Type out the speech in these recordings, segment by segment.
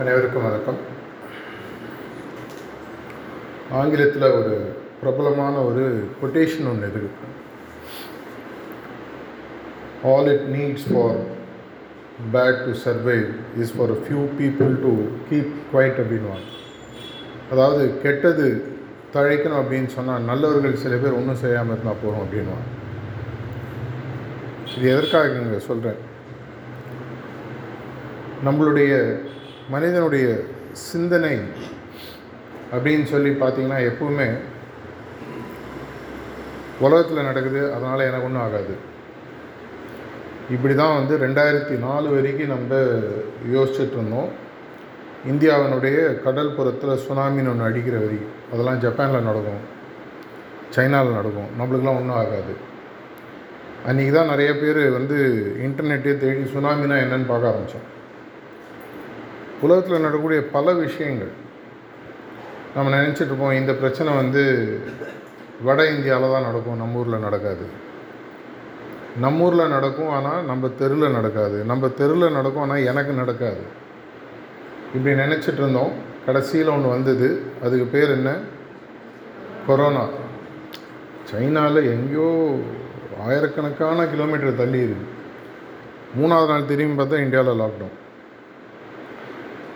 அனைவருக்கும் வணக்கம். ஆங்கிலத்தில் ஒரு பிரபலமான ஒரு கொட்டேஷன் ஒன்று இருக்கு. All it needs for bad to survive is for few people to keep quiet அப்படின்வாங்க அதாவது கெட்டது தழைக்கணும் அப்படின்னு சொன்னால் நல்லவர்கள் சில பேர் ஒன்றும் செய்யாமல் இருந்தால் போகிறோம் அப்படின்வாங்க இது எதற்காக நீங்கள் சொல்கிறேன் நம்மளுடைய மனிதனுடைய சிந்தனை அப்படின்னு சொல்லி பார்த்தீங்கன்னா எப்பவுமே உலகத்தில் நடக்குது அதனால் எனக்கு ஒன்றும் ஆகாது. இப்படி தான் வந்து ரெண்டாயிரத்தி நாலு வரைக்கும் நம்ம யோசிச்சுட்டு இருந்தோம். இந்தியாவினுடைய கடல் புறத்தில் சுனாமின்னு ஒன்று அடிக்கிற வரைக்கும் அதெல்லாம் ஜப்பானில் நடக்கும் சைனாவில் நடக்கும். நம்மளுக்கெல்லாம் ஒன்றும் ஆகாது. அன்றைக்கி தான் நிறைய பேர் வந்து இன்டர்நெட்டே தேடி சுனாமினா என்னன்னு பார்க்க ஆரம்பித்தோம் உலகத்தில் நடக்கக்கூடிய பல விஷயங்கள். நம்ம நினச்சிட்டு இருப்போம் இந்த பிரச்சனை வந்து வட இந்தியாவில் தான் நடக்கும் நம்ம ஊரில் நடக்காது. நம்ம ஊரில் நடக்கும் ஆனால் நம்ம தெருவில் நடக்காது. நம்ம தெருவில் நடக்கும் ஆனால் எனக்கு நடக்காது. இப்படி நினச்சிட்டு இருந்தோம் கடைசியில் ஒன்று வந்தது. அதுக்கு பேர் என்ன? கொரோனா. சைனாவில் எங்கேயோ ஆயிரக்கணக்கான கிலோமீட்டர் தள்ளி இருக்கு. மூணாவது நாள் திரும்பி பார்த்தா இந்தியாவில் லாக்டவுன்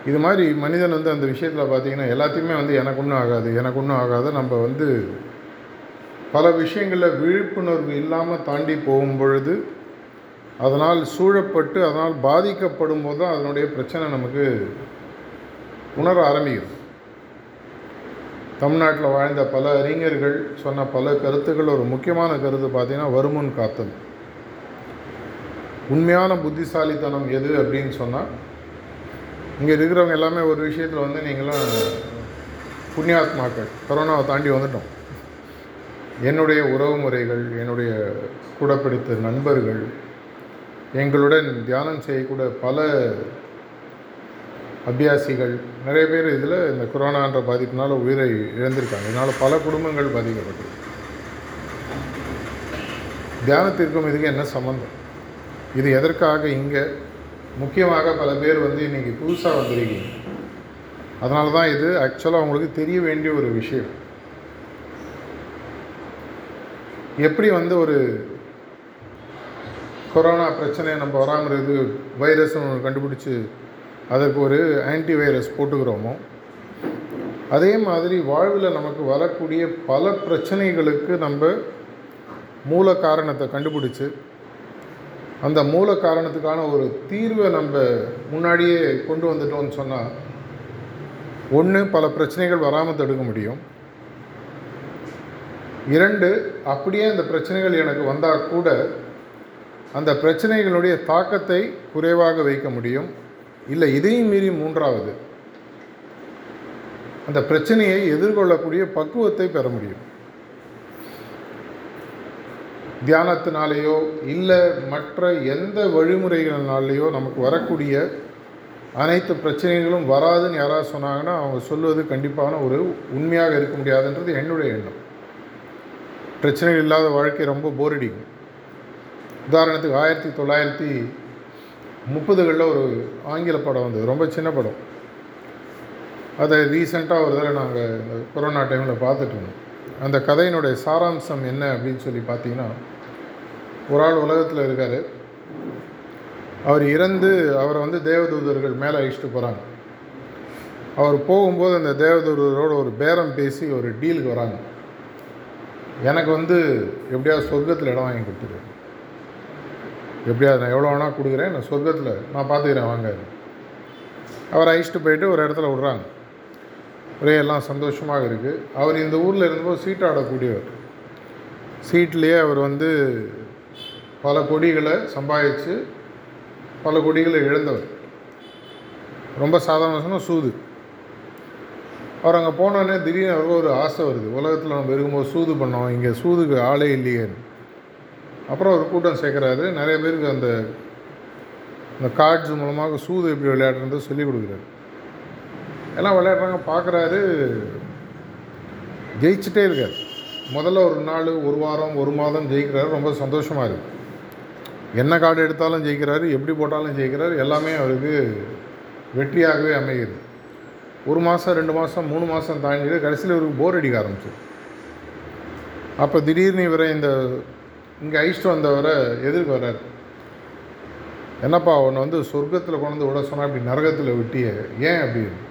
இது மாதிரி மனிதன் வந்து அந்த விஷயத்தில் பார்த்தீங்கன்னா எல்லாத்தையுமே வந்து எனக்கு ஒன்றும் ஆகாது எனக்கு ஒன்றும் ஆகாது. நம்ம வந்து பல விஷயங்களில் விழிப்புணர்வு இல்லாமல் தாண்டி போகும் பொழுது அதனால் சூழப்பட்டு அதனால் பாதிக்கப்படும் போது தான் அதனுடைய பிரச்சனை நமக்கு உணர ஆரம்பிக்கும் தமிழ்நாட்டில் வாழ்ந்த பல அறிஞர்கள் சொன்ன பல கருத்துக்கள் ஒரு முக்கியமான கருத்து பார்த்திங்கன்னா வருமுன் காத்தல். உண்மையான புத்திசாலித்தனம் எது அப்படின்னு சொன்னால் இங்கே இருக்கிறவங்க எல்லாமே ஒரு விஷயத்தில் வந்து நீங்களாம் புண்ணியாத்மாக்கள். கொரோனாவை தாண்டி வந்துட்டோம். என்னுடைய உறவு முறைகள் என்னுடைய கூட பிடித்த நண்பர்கள் எங்களுடன் தியானம் செய்யக்கூடிய பல அபியாசிகள் நிறைய பேர் இதில் இந்த கொரோனான்ற பாதிப்பினால் உயிரை இழந்திருக்காங்க. இதனால் பல குடும்பங்கள் பாதிக்கப்பட்டது தியானத்திற்கும் இதுக்கு என்ன சம்மந்தம் இது எதற்காக இங்கே? முக்கியமாக பல பேர் வந்து இன்றைக்கி புதுசாக வந்திருக்கீங்க. அதனால தான் இது ஆக்சுவலாக அவங்களுக்கு தெரிய வேண்டிய ஒரு விஷயம். எப்படி வந்து ஒரு கொரோனா பிரச்சனையை நம்ம வராமல் இருக்குது வைரஸ் கண்டுபிடிச்சி அதற்கு ஒரு ஆன்டி வைரஸ் போட்டுக்கிறோமோ அதே மாதிரி வாழ்வில் நமக்கு வரக்கூடிய பல பிரச்சனைகளுக்கு நம்ம மூல காரணத்தை கண்டுபிடிச்சி அந்த மூல காரணத்துக்கான ஒரு தீர்வை நம்ம முன்னாடியே கொண்டு வந்துட்டோம்னு சொன்னால் ஒன்று பல பிரச்சனைகள் வராமல் தடுக்க முடியும். இரண்டு அப்படியே அந்த பிரச்சனைகள் எனக்கு வந்தால் கூட அந்த பிரச்சனைகளுடைய தாக்கத்தை குறைவாக வைக்க முடியும். இல்லை இதையும் மீறி மூன்றாவது. அந்த பிரச்சனையை எதிர்கொள்ளக்கூடிய பக்குவத்தை பெற முடியும். தியானத்தினாலேயோ இல்லை மற்ற எந்த வழிமுறைகளினாலேயோ நமக்கு வரக்கூடிய அனைத்து பிரச்சனைகளும் வராதுன்னு யாராவது சொன்னாங்கன்னா அவங்க சொல்வது கண்டிப்பான ஒரு உண்மையாக இருக்க முடியாதுன்றது என்னுடைய எண்ணம். பிரச்சனைகள் இல்லாத வாழ்க்கை ரொம்ப போர் அடிக்கும். உதாரணத்துக்கு ஆயிரத்தி தொள்ளாயிரத்தி முப்பதுகளில் ஒரு ஆங்கில படம் வந்தது. ரொம்ப சின்ன படம். அதை ரீசெண்டாக ஒரு தடவை நாங்கள் இந்த கொரோனா டைமில் பார்த்துட்டு இருந்தோம். அந்த கதையினுடைய சாராம்சம் என்ன அப்படின்னு சொல்லி பார்த்தீங்கன்னா ஒரு ஆள் உலகத்தில் இருக்கார். அவர் இறந்து அவரை வந்து தேவதூதர்கள் மேலே அழிச்சிட்டு போகிறாங்க அவர் போகும்போது அந்த தேவதூதரோட ஒரு பேரம் பேசி ஒரு டீலுக்கு வராங்க. எனக்கு வந்து எப்படியாவது சொர்க்கத்தில் இடம் வாங்கி கொடுத்துரு எப்படியாவது நான் எவ்வளோ வேணால் கொடுக்குறேன் நான் சொர்க்கத்தில் நான் பார்த்துக்கிறேன் வாங்க. அவர் அழிச்சிட்டு போயிட்டு ஒரு இடத்துல விட்றாங்க. ஒரே எல்லாம் சந்தோஷமாக இருக்குது அவர் இந்த ஊரில் இருந்தபோது சீட்டாடக்கூடியவர் சீட்லேயே அவர் வந்து பல கொடிகளை சம்பாதிச்சு பல கொடிகளை இழந்தவர். ரொம்ப சாதாரண சொன்னால் சூது. அவர் அங்கே போனோடனே திடீர்னு அவருக்கு ஒரு ஆசை வருது. உலகத்தில் நம்ம இருக்கும்போது சூது பண்ணோம். இங்கே சூதுக்கு ஆளே இல்லையேன்னு. அப்புறம் ஒரு கூட்டம் சேர்க்குறாரு. நிறைய பேருக்கு அந்த இந்த கார்ட்ஸ் மூலமாக சூது எப்படி விளையாடுறது சொல்லி கொடுக்குறாரு. எல்லாம் விளையாடுறாங்க பார்க்குறாரு. ஜெயிச்சுட்டே இருக்கார். முதல்ல ஒரு நாள் ஒரு வாரம் ஒரு மாதம் ஜெயிக்கிறாரு. ரொம்ப சந்தோஷமாக இருக்குது என்ன கார்டு எடுத்தாலும் ஜெயிக்கிறாரு. எப்படி போட்டாலும் ஜெயிக்கிறாரு. எல்லாமே அவருக்கு வெற்றியாகவே அமைகிறது ஒரு மாதம் ரெண்டு மாதம் மூணு மாதம் தாண்டிட்டு கடைசியில் இவருக்கு போர் அடிக்க ஆரம்பிச்சு அப்போ திடீர்னு இவரை இந்த இங்கே அழிச்சிட்டு வந்தவரை எதிர்க்கு வர்றார். என்னப்பா உன்னை வந்து சொர்க்கத்தில் கொண்டு வந்து விட சொன்னால் இப்படி நரகத்தில் விட்டியே? ஏன் அப்படின்னு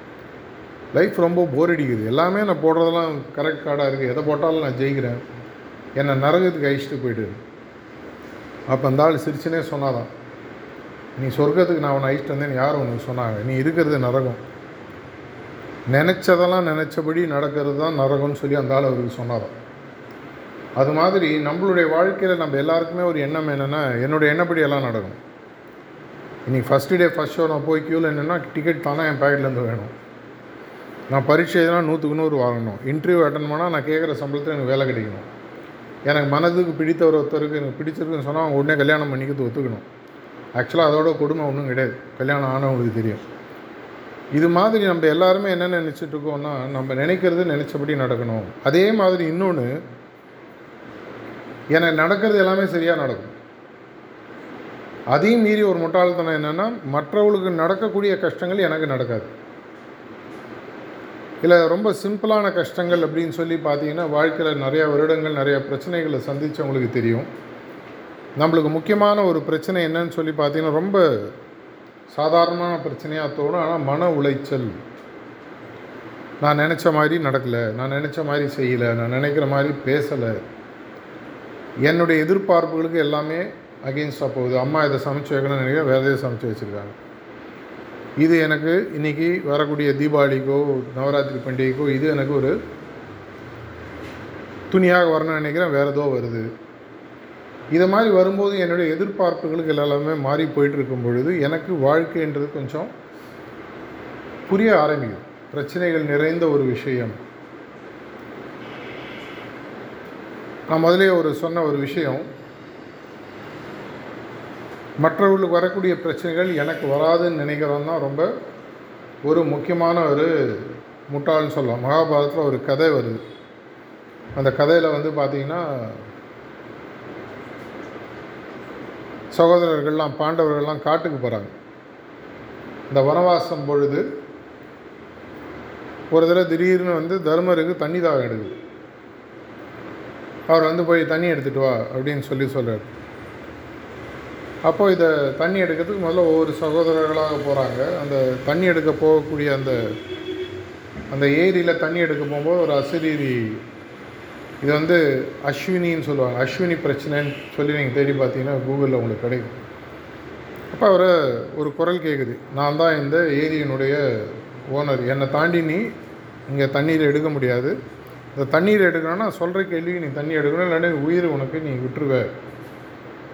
லைஃப் ரொம்ப போர் அடிக்குது. எல்லாமே நான் போடுறதெல்லாம் கரெக்ட் கார்டாக இருக்குது எதை போட்டாலும் நான் ஜெயிக்கிறேன். என்னை நரகத்துக்கு அழிச்சிட்டு போயிட்டு அப்போ அந்த ஆள் சிரிச்சுனே சொன்னாதான் நீ சொர்க்கத்துக்கு நான் உன்னை அழிச்சிட்டு வந்தேன்னு யார் உனக்கு சொன்னாங்க? நீ இருக்கிறது நரகம். நினச்சதெல்லாம் நினச்சபடி நடக்கிறது தான் நரகம்னு சொல்லி அந்த ஆள் அவருக்கு சொன்னாதான் அது மாதிரி நம்மளுடைய வாழ்க்கையில் நம்ம எல்லாருக்குமே ஒரு எண்ணம் என்னென்னா என்னுடைய எண்ணப்படி எல்லாம் நடக்கும். இன்றைக்கி ஃபஸ்ட்டு டே ஃபஸ்ட் ஷோ நான் போய் க்யூவில் என்னென்னா டிக்கெட் தானே என் பேக்கெட்லேருந்து வேணும். நான் பரீட்சை எதுனா நூற்றுக்கு நூறு வாங்கணும். இன்டர்வியூ அட்டன் பண்ணால் நான் கேட்குற சம்பளத்தில் எனக்கு வேலை கிடைக்கணும். எனக்கு மனதுக்கு பிடித்த ஒரு ஒருத்தருக்கு எனக்கு பிடிச்சிருக்குன்னு சொன்னால் அவங்க உடனே கல்யாணம் பண்ணிக்கிறது ஒத்துக்கணும். ஆக்சுவலாக அதோட கொடுமை ஒன்றும் கிடையாது. கல்யாணம் ஆனவங்களுக்கு தெரியும். இது மாதிரி நம்ம எல்லாருமே என்ன நினச்சிட்ருக்கோன்னா நம்ம நினைக்கிறது நினச்சபடி நடக்கணும். அதே மாதிரி இன்னொன்று எனக்கு நடக்கிறது எல்லாமே சரியாக நடக்கும். அதையும் மீறி ஒரு முட்டாள்தனம் என்னென்னா மற்றவர்களுக்கு நடக்கக்கூடிய கஷ்டங்கள் எனக்கு நடக்காது. இல்லை ரொம்ப சிம்பிளான கஷ்டங்கள் அப்படின்னு சொல்லி பார்த்தீங்கன்னா வாழ்க்கையில் நிறையா வருடங்கள் நிறையா பிரச்சனைகளை சந்தித்தவங்களுக்கு தெரியும். நம்மளுக்கு முக்கியமான ஒரு பிரச்சனை என்னன்னு சொல்லி பார்த்தீங்கன்னா ரொம்ப சாதாரணமான பிரச்சனையாக தோணும். ஆனால் மன உளைச்சல். நான் நினச்ச மாதிரி நடக்கலை நான் நினச்ச மாதிரி செய்யலை நான் நினைக்கிற மாதிரி பேசலை. என்னுடைய எதிர்பார்ப்புகளுக்கு எல்லாமே அகெயின்ஸ்டாக போகுது. அம்மா இதை சமைச்சு வைக்கணும்னு நினைக்கிறேன் வேறு எதையும் சமைச்சு வச்சுருக்காங்க. இது எனக்கு இன்றைக்கி வரக்கூடிய தீபாவளிக்கோ நவராத்திரி பண்டிகைக்கோ இது எனக்கு ஒரு துணியாக வரணும்னு நினைக்கிறேன். வேறு ஏதோ வருது. இதை மாதிரி வரும்போது என்னுடைய எதிர்பார்ப்புகளுக்கு எல்லாமே மாறி போயிட்டு இருக்கும் பொழுது எனக்கு வாழ்க்கைன்றது கொஞ்சம் புரிய ஆரம்பிக்கும் பிரச்சனைகள் நிறைந்த ஒரு விஷயம். நான் முதலே ஒரு சொன்ன ஒரு விஷயம். மற்றவர்களுக்கு வரக்கூடிய பிரச்சனைகள் எனக்கு வராதுன்னு நினைக்கிறவன் தான் ரொம்ப ஒரு முக்கியமான ஒரு முட்டாள்னு சொல்லலாம். மகாபாரதத்தில் ஒரு கதை வருது. அந்த கதையில் வந்து பார்த்திங்கன்னா சகோதரர்கள்லாம் பாண்டவர்கள்லாம் காட்டுக்கு போகிறாங்க இந்த வனவாசம் பொழுது ஒரு தடவை திடீர்னு வந்து தர்மருக்கு தண்ணி தாகம் எடுக்குது. அவர் வந்து போய் தண்ணி எடுத்துகிட்டு வா அப்படின்னு சொல்லி சொல்கிறார் அப்போது இதை தண்ணி எடுக்கிறதுக்கு முதல்ல ஒவ்வொரு சகோதரர்களாக போகிறாங்க அந்த தண்ணி எடுக்க போகக்கூடிய அந்த அந்த ஏரியில் தண்ணி எடுக்க போகும்போது ஒரு அசிரீரி இது வந்து அஸ்வினின்னு சொல்லுவாங்க. அஸ்வினி பிரச்சனைன்னு சொல்லி நீங்கள் தேடி பார்த்தீங்கன்னா கூகுளில் உங்களுக்கு கிடைக்கும். அப்போ அவரை ஒரு குரல் கேட்குது நான் தான் இந்த ஏரியினுடைய ஓனர் என்னை தாண்டி நீ இங்கே தண்ணீர் எடுக்க முடியாது. இந்த தண்ணீர் எடுக்கணும்னா சொல்கிற கேள்விக்கு நீ தண்ணி எடுக்கணும் இல்லைன்னா உயிர் உனக்கு நீ விட்டுருவ.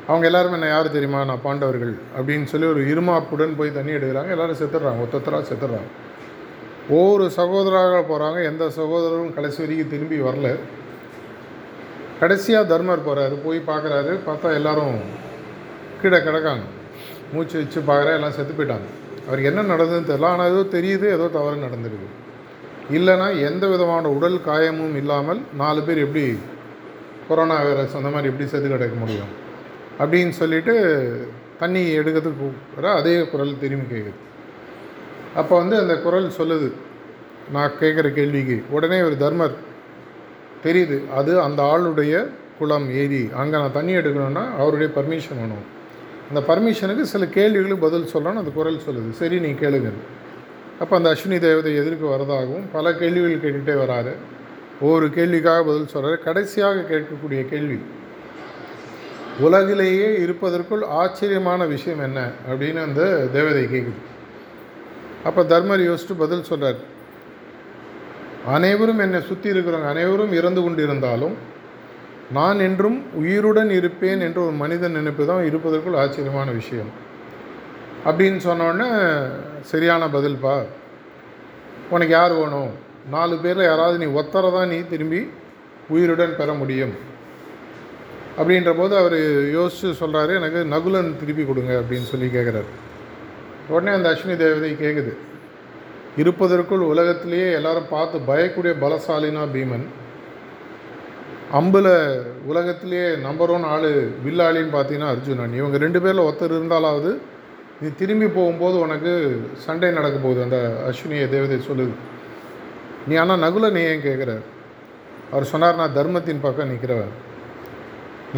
அவங்க எல்லாருமே என்ன யார் தெரியுமா? நான் பாண்டவர்கள் அப்படின்னு சொல்லி ஒரு இருமாப்புடன் போய் தண்ணி எடுக்கிறாங்க. எல்லோரும் செத்துடுறாங்க ஒத்தத்தராக செத்துடுறாங்க. ஒவ்வொரு சகோதராக போகிறாங்க எந்த சகோதரரும் கடைசி வரைக்கும் திரும்பி வரல. கடைசியாக தர்மர் போகிறாரு போய் பார்க்குறாரு பார்த்தா எல்லாரும் கீழே கிடக்காங்க. மூச்சு வச்சு பார்க்குற எல்லாம் செத்து போயிட்டாங்க. அவருக்கு என்ன நடந்ததுன்னு தெரியல. ஆனால் ஏதோ தெரியுது ஏதோ தவறு நடந்திருக்கு. இல்லைன்னா எந்த விதமான உடல் காயமும் இல்லாமல் நாலு பேர் எப்படி கொரோனா வைரஸ் அந்த மாதிரி எப்படி செத்து கிடைக்க முடியும்? அப்படின்னு சொல்லிட்டு தண்ணி எடுக்கிறதுக்கு கூப்பிட்ற அதே குரல் திரும்பி கேட்குது அப்போ வந்து அந்த குரல் சொல்லுது. நான் கேட்குற கேள்விக்கு உடனே ஒரு தர்மர் தெரியுது அது அந்த ஆளுடைய குளம் ஏரி அங்கே நான் தண்ணி எடுக்கணும்னா அவருடைய பர்மிஷன் வேணும். அந்த பர்மிஷனுக்கு சில கேள்விகளுக்கு பதில் சொல்லணும்னு அந்த குரல் சொல்லுது. சரி நீ கேளுங்க. அப்போ அந்த அஸ்வினி தேவதை எதிர்க்கு வரதாகவும் பல கேள்விகள் கேட்டுகிட்டே வராரு. ஒவ்வொரு கேள்விக்காக பதில் சொல்கிறார் கடைசியாக கேட்கக்கூடிய கேள்வி உலகிலேயே இருப்பதற்குள் ஆச்சரியமான விஷயம் என்ன அப்படின்னு அந்த தேவதை கேட்குது அப்போ தர்மர் யோசித்து பதில் சொல்கிறார் அனைவரும் என்னை சுற்றி இருக்கிறவங்க அனைவரும் இறந்து கொண்டு இருந்தாலும் நான் என்றும் உயிருடன் இருப்பேன் என்று ஒரு மனிதன் நினைப்பு தான் இருப்பதற்குள் ஆச்சரியமான விஷயம் அப்படின்னு சொன்னோடனே சரியான பதில்ப்பா உனக்கு யார் வேணும்? நாலு பேரில் யாராவது நீ ஒத்தரை தான் நீ திரும்பி உயிருடன் பெற முடியும். அப்படின்ற போது அவர் யோசித்து சொல்கிறாரு எனக்கு நகுலன் திருப்பி கொடுங்க அப்படின்னு சொல்லி கேட்குறாரு உடனே அந்த அஸ்வினி தேவதை கேட்குது இருப்பதற்குள் உலகத்திலேயே எல்லாரும் பார்த்து பயக்கூடிய பலசாலினா பீமன். அம்பில் உலகத்திலேயே நம்பர் ஒன் ஆள் வில்லாளின்னு பார்த்தீங்கன்னா அர்ஜுனன். இவங்க ரெண்டு பேரில் ஒருத்தர் இருந்தாலாவது நீ திரும்பி போகும்போது உனக்கு சண்டை நடக்க போகுது. அந்த அஸ்வினியை தேவதை சொல்லுது நீ ஆனால் நகுல நீ ஏன் கேட்குற அவர் சொன்னார் நான் தர்மத்தின் பக்கம் நிற்கிறவர்.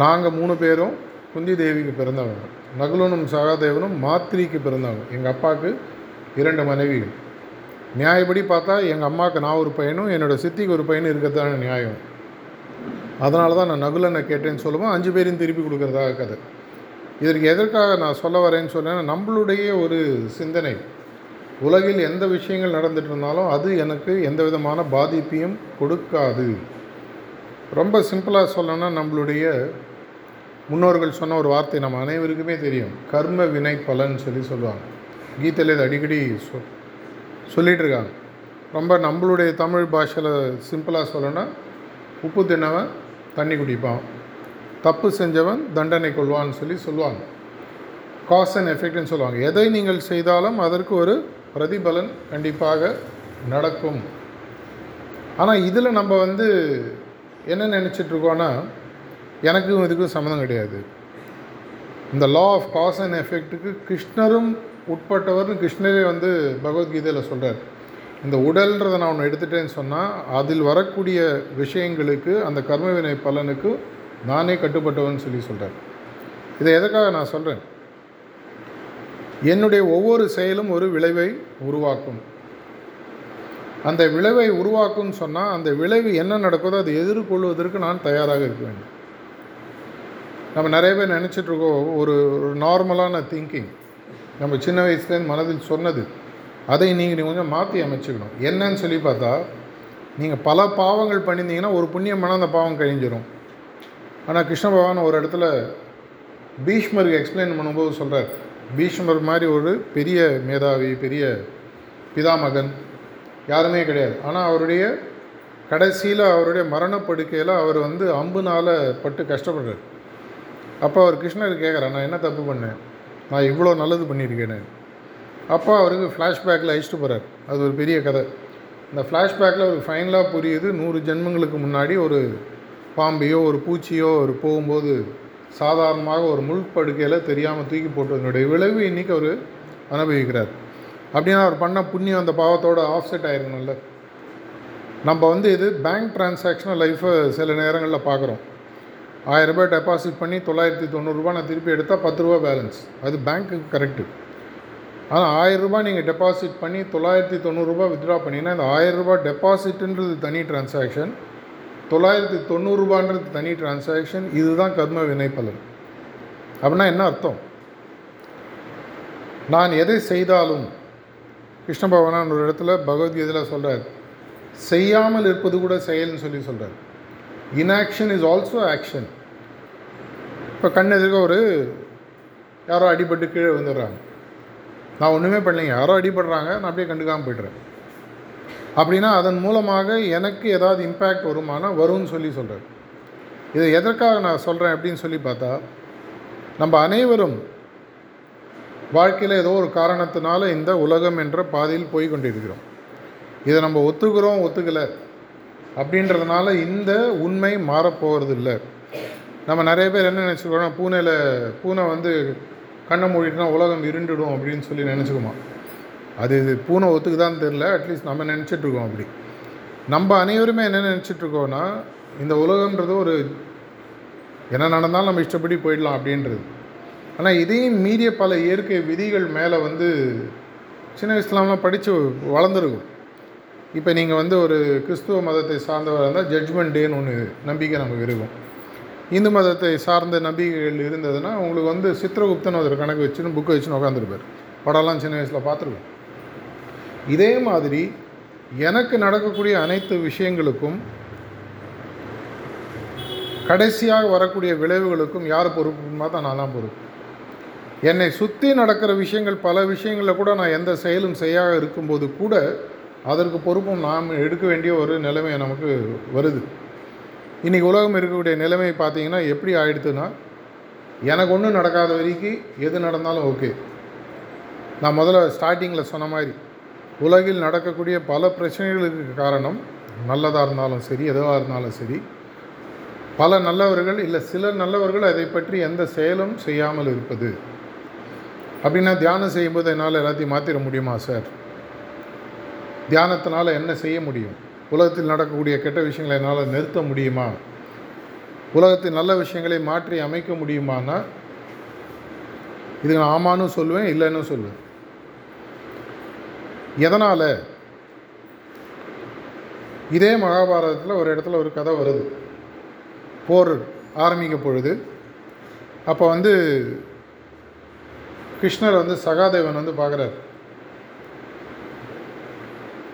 நாங்கள் மூணு பேரும் குந்தி தேவிக்கு பிறந்தவங்க நகுலனும் சகாதேவனும் மாத்திரிக்கு பிறந்தவங்க எங்கள் அப்பாவுக்கு இரண்டு மனைவிகள். நியாயப்படி பார்த்தா எங்கள் அம்மாவுக்கு நான் ஒரு பையனும் என்னோடய சித்திக்கு ஒரு பையனும் இருக்கிறதான நியாயம். அதனால தான் நான் நகுலனை கேட்டேன்னு சொல்லுவோம் அஞ்சு பேரையும் திருப்பி கொடுக்குறதாக கதை. இதற்கு எதற்காக நான் சொல்ல வரேன்னு சொன்னேன்னா நம்மளுடைய ஒரு சிந்தனை. உலகில் எந்த விஷயங்கள் நடந்துட்டு இருந்தாலும் அது எனக்கு எந்த விதமான பாதிப்பையும் கொடுக்காது. ரொம்ப சிம்பிளாக சொல்லணும்னா நம்மளுடைய முன்னோர்கள் சொன்ன ஒரு வார்த்தை நம்ம அனைவருக்குமே தெரியும். கர்ம வினை பலன் சொல்லி சொல்லுவாங்க. கீதையில் இது அடிக்கடி சொ சொல்லிகிட்டு இருக்காங்க ரொம்ப நம்மளுடைய தமிழ் பாஷையில் சிம்பிளாக சொல்லணும்னா உப்பு தின்னவன் தண்ணி குடிப்பான். தப்பு செஞ்சவன் தண்டனை கொள்வான்னு சொல்லி சொல்லுவாங்க. காஸ் அண்ட் எஃபெக்ட்னு சொல்லுவாங்க. எதை நீங்கள் செய்தாலும் அதற்கு ஒரு பிரதிபலன் கண்டிப்பாக நடக்கும். ஆனால் இதில் நம்ம வந்து என்ன நினச்சிட்ருக்கோன்னா எனக்கும் இதுக்கும் சம்மந்தம் கிடையாது. இந்த லா ஆஃப் காஸ் அண்ட் எஃபெக்ட்டுக்கு கிருஷ்ணரும் உட்பட்டவர்னு கிருஷ்ணரே வந்து பகவத்கீதையில் சொல்கிறார் இந்த உடல்ன்றதை நான் ஒன்று எடுத்துட்டேன்னு சொன்னால் அதில் வரக்கூடிய விஷயங்களுக்கு அந்த கர்மவினை பலனுக்கு நானே கட்டுப்பட்டவன் சொல்லி சொல்கிறார் இதை எதற்காக நான் சொல்கிறேன் என்னுடைய ஒவ்வொரு செயலும் ஒரு விளைவை உருவாக்கும். அந்த விளைவை உருவாக்கும்னு சொன்னால் அந்த விளைவு என்ன நடக்குதோ அதை எதிர்கொள்வதற்கு நான் தயாராக இருக்க வேண்டும். நம்ம நிறைய பேர் நினச்சிட்ருக்கோம் ஒரு ஒரு நார்மலான திங்கிங் நம்ம சின்ன வயசுலேருந்து மனதில் சொன்னது அதை நீங்கள் கொஞ்சம் மாற்றி அமைச்சுக்கணும். என்னன்னு சொல்லி பார்த்தா நீங்கள் பல பாவங்கள் பண்ணியிருந்தீங்கன்னா ஒரு புண்ணியமான அந்த பாவம் கழிஞ்சிரும். ஆனால் கிருஷ்ண பகவான் ஒரு இடத்துல பீஷ்மருக்கு எக்ஸ்பிளைன் பண்ணும்போது சொல்கிறார் பீஷ்மர் மாதிரி ஒரு பெரிய மேதாவி பெரிய பிதாமகன் யாருமே கிடையாது. ஆனால் அவருடைய கடைசியில் அவருடைய மரணப்படுக்கையில் அவர் வந்து அம்புனால் பட்டு கஷ்டப்படுறார். அப்போ அவர் கிருஷ்ணர் கேட்குறார் நான் என்ன தப்பு பண்ணேன்? நான் இவ்வளோ நல்லது பண்ணியிருக்கேன்னு அப்போ அவருக்கு ஃப்ளாஷ்பேக்கில் அழிச்சிட்டு போகிறார் அது ஒரு பெரிய கதை. இந்த ஃப்ளாஷ்பேக்கில் ஒரு ஃபைனலாக புரியுது நூறு ஜென்மங்களுக்கு முன்னாடி ஒரு பாம்பையோ ஒரு பூச்சியோ ஒரு போகும்போது சாதாரணமாக ஒரு முள் படுக்கையில் தெரியாமல் தூக்கி போட்டதனுடைய விளைவு இன்றைக்கி அவர் அனுபவிக்கிறார். அப்படின்னா அவர் பண்ண புண்ணியம் அந்த பாவத்தோட ஆஃப்செட் ஆயிருக்கணும்ல நம்ம வந்து இது பேங்க் டிரான்சாக்ஷனை லைஃப்பை சில நேரங்களில் பார்க்குறோம் ஆயிரம் ரூபாய் டெபாசிட் பண்ணி தொள்ளாயிரத்தி தொண்ணூறுரூபா நான் திருப்பி எடுத்தால் பத்து ரூபா பேலன்ஸ் அது பேங்க்குக்கு கரெக்டு ஆனால் ஆயிரரூபா நீங்கள் டெபாசிட் பண்ணி தொள்ளாயிரத்தி தொண்ணூறுரூபா வித்ட்ரா பண்ணிங்கன்னா இந்த ஆயிரம் டெபாசிட்டுன்றது தனி டிரான்சாக்ஷன் தொள்ளாயிரத்தி தொண்ணூறுரூபான்றது தனி டிரான்சாக்ஷன் இதுதான் கர்ம வினைப்பலன். அப்படின்னா என்ன அர்த்தம்? நான் எதை செய்தாலும் கிருஷ்ண பகவான் ஒரு இடத்துல பகவத்கீதையில் சொல்கிறார் செய்யாமல் இருப்பது கூட செயல்னு சொல்லி சொல்கிறார் இன்ஆக்ஷன் இஸ் ஆல்சோ ஆக்ஷன் இப்போ கண் எதிர்க்க ஒரு யாரோ அடிபட்டு கீழே வந்துடுறாங்க நான் ஒன்றுமே பண்ணலைங்க. யாரோ அடிபடுறாங்க நான் அப்படியே கண்டுக்காமல் போய்ட்றேன். அப்படின்னா அதன் மூலமாக எனக்கு ஏதாவது இம்பேக்ட் வருமானா வரும்னு சொல்லி சொல்கிறார் இதை எதற்காக நான் சொல்கிறேன் அப்படின்னு சொல்லி பார்த்தா நம்ம அனைவரும் வாழ்க்கையில் ஏதோ ஒரு காரணத்தினால இந்த உலகம் என்ற பாதையில் போய் கொண்டிருக்கிறோம். இதை நம்ம ஒத்துக்கிறோம் ஒத்துக்கலை அப்படின்றதுனால இந்த உண்மை மாறப்போகிறது இல்லை நம்ம நிறைய பேர் என்ன நினச்சிக்கிறோம் பூனையில் பூனை வந்து கண்ணை மூடிட்டுனா உலகம் இருண்டுடும் அப்படின்னு சொல்லி நினச்சிக்குமா? அது இது பூனை ஒத்துக்குதான்னு தெரில அட்லீஸ்ட் நம்ம நினச்சிட்ருக்கோம் அப்படி. நம்ம அனைவருமே என்ன நினச்சிட்ருக்கோன்னா இந்த உலகன்றது ஒரு என்ன நடந்தாலும் நம்ம இஷ்டப்படி போயிடலாம் அப்படின்றது. ஆனால் இதையும் மீறிய பல இயற்கை விதிகள் மேலே வந்து சின்ன வயசுலாம்லாம் படித்து வளர்ந்துருக்கும். இப்போ நீங்கள் வந்து ஒரு கிறிஸ்துவ மதத்தை சார்ந்தவராக இருந்தால் ஜட்ஜ்மெண்ட் டேன்னு ஒன்று நம்பிக்கை நமக்கு இருக்கும். இந்து மதத்தை சார்ந்த நம்பிக்கைகள் இருந்ததுன்னா உங்களுக்கு வந்து சித்திரகுப்தன் ஒரு கணக்கு வச்சுன்னு புக்கை வச்சுன்னு உட்காந்துருப்பார் படம்லாம் சின்ன வயசில் பார்த்துருக்கோம். இதே மாதிரி எனக்கு நடக்கக்கூடிய அனைத்து விஷயங்களுக்கும் கடைசியாக வரக்கூடிய விளைவுகளுக்கும் யார் பொறுப்புமா தான் நான் தான் பொறுப்பு. என்னை சுற்றி நடக்கிற விஷயங்கள் பல விஷயங்களில் கூட நான் எந்த செயலும் செய்யாக இருக்கும்போது கூட அதற்கு பொறுப்பும் நாம் எடுக்க வேண்டிய ஒரு நிலைமை நமக்கு வருது. இன்றைக்கி உலகம் இருக்கக்கூடிய நிலைமை பார்த்தீங்கன்னா எப்படி ஆயிடுத்துன்னா எனக்கு ஒன்றும் நடக்காத வரைக்கும் எது நடந்தாலும் ஓகே. நான் முதல்ல ஸ்டார்டிங்கில் சொன்ன மாதிரி உலகில் நடக்கக்கூடிய பல பிரச்சனைகளுக்கு காரணம் நல்லதாக இருந்தாலும் சரி எதுவாக இருந்தாலும் சரி பல நல்லவர்கள் இல்லை சில நல்லவர்கள் அதை பற்றி எந்த செயலும் செய்யாமல் இருப்பது. அப்படின்னா தியானம் செய்யும்போது என்னால் எல்லாத்தையும் மாற்றிட முடியுமா சார்? தியானத்தினால் என்ன செய்ய முடியும்? உலகத்தில் நடக்கக்கூடிய கெட்ட விஷயங்களை என்னால் நிறுத்த முடியுமா? உலகத்தில் நல்ல விஷயங்களை மாற்றி அமைக்க முடியுமானா இது நான் ஆமான்னு சொல்லுவேன் இல்லைன்னு சொல்லுவேன். எதனால்? இதே மகாபாரதத்தில் ஒரு இடத்துல ஒரு கதை வருது. போர் ஆரம்பிக்க பொழுது. அப்போ வந்து கிருஷ்ணர் வந்து சகாதேவன் வந்து பார்க்குறாரு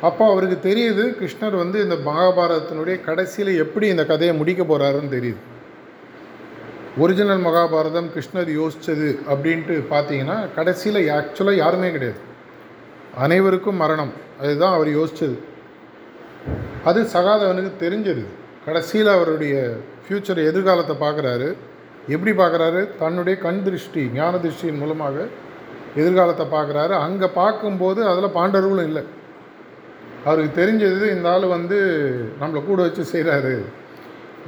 அப்போ அவருக்கு தெரியுது கிருஷ்ணர் வந்து இந்த மகாபாரதத்தினுடைய கடைசியில் எப்படி இந்த கதையை முடிக்க போகிறாருன்னு தெரியுது. ஒரிஜினல் மகாபாரதம் கிருஷ்ணர் யோசித்தது அப்படின்ட்டு பார்த்தீங்கன்னா கடைசியில் ஆக்சுவலாக யாருமே கிடையாது. அனைவருக்கும் மரணம். அதுதான் அவர் யோசித்தது அது சகாதவனுக்கு தெரிஞ்சது. கடைசியில் அவருடைய ஃப்யூச்சர் எதிர்காலத்தை பார்க்குறாரு. எப்படி பார்க்குறாரு? தன்னுடைய கண் திருஷ்டி ஞான திருஷ்டியின் மூலமாக எதிர்காலத்தை பார்க்குறாரு. அங்கே பார்க்கும்போது அதில் பாண்டவர்களும் இல்லை. அவருக்கு தெரிஞ்சது இந்த ஆள் வந்து நம்மளை கூட வச்சு செய்கிறாரு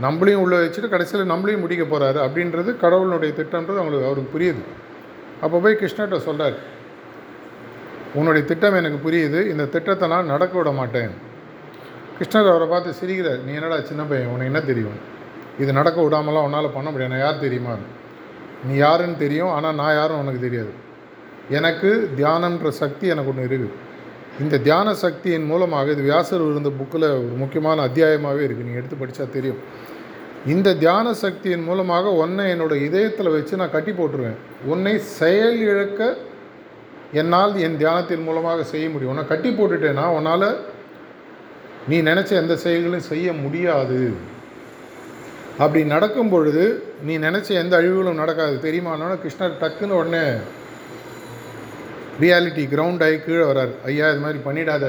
நம்மளையும் உள்ளே வச்சுட்டு கடைசியில் நம்மளையும் முடிக்க போகிறாரு அப்படின்றது கடவுளுடைய திட்டம்ன்றது அவங்களுக்கு அவருக்கு புரியுது. அப்போ போய் கிருஷ்ணர்கிட்ட சொல்கிறார் உன்னுடைய திட்டம் எனக்கு புரியுது. இந்த திட்டத்தை நான் நடக்க விட மாட்டேன். கிருஷ்ணர் அவரை பார்த்து சிரிக்கிறார். நீ என்னடா சின்ன பையன்? உனக்கு என்ன தெரியும்? இது நடக்க விடாமலாம் உன்னால் பண்ண முடியாது. நான் யார் தெரியுமா? நீ யாருன்னு தெரியும். ஆனால் நான் யாரும் உனக்கு தெரியாது. எனக்கு தியானன்ற சக்தி எனக்கு ஒன்று இருக்குது இந்த தியான சக்தியின் மூலமாக இது வியாசர் இருந்த புக்கில் ஒரு முக்கியமான அத்தியாயமாகவே இருக்குது நீங்கள் எடுத்து படித்தா தெரியும். இந்த தியான சக்தியின் மூலமாக உன்னை என்னோட இதயத்தில் வச்சு நான் கட்டி போட்டுருவேன். உன்னை செயல் இழக்க என்னால் என் தியானத்தின் மூலமாக செய்ய முடியும். உன்னை கட்டி போட்டுட்டேன்னா உன்னால் நீ நினச்ச எந்த செயல்களையும் செய்ய முடியாது. அப்படி நடக்கும் பொழுது நீ நினச்ச எந்த அழிவுகளும் நடக்காது. தெரியுமானா கிருஷ்ணர் டக்குன்னு உடனே ரியாலிட்டி கிரவுண்ட் ஆகி கீழே வரார் ஐயா இது மாதிரி பண்ணிடாத.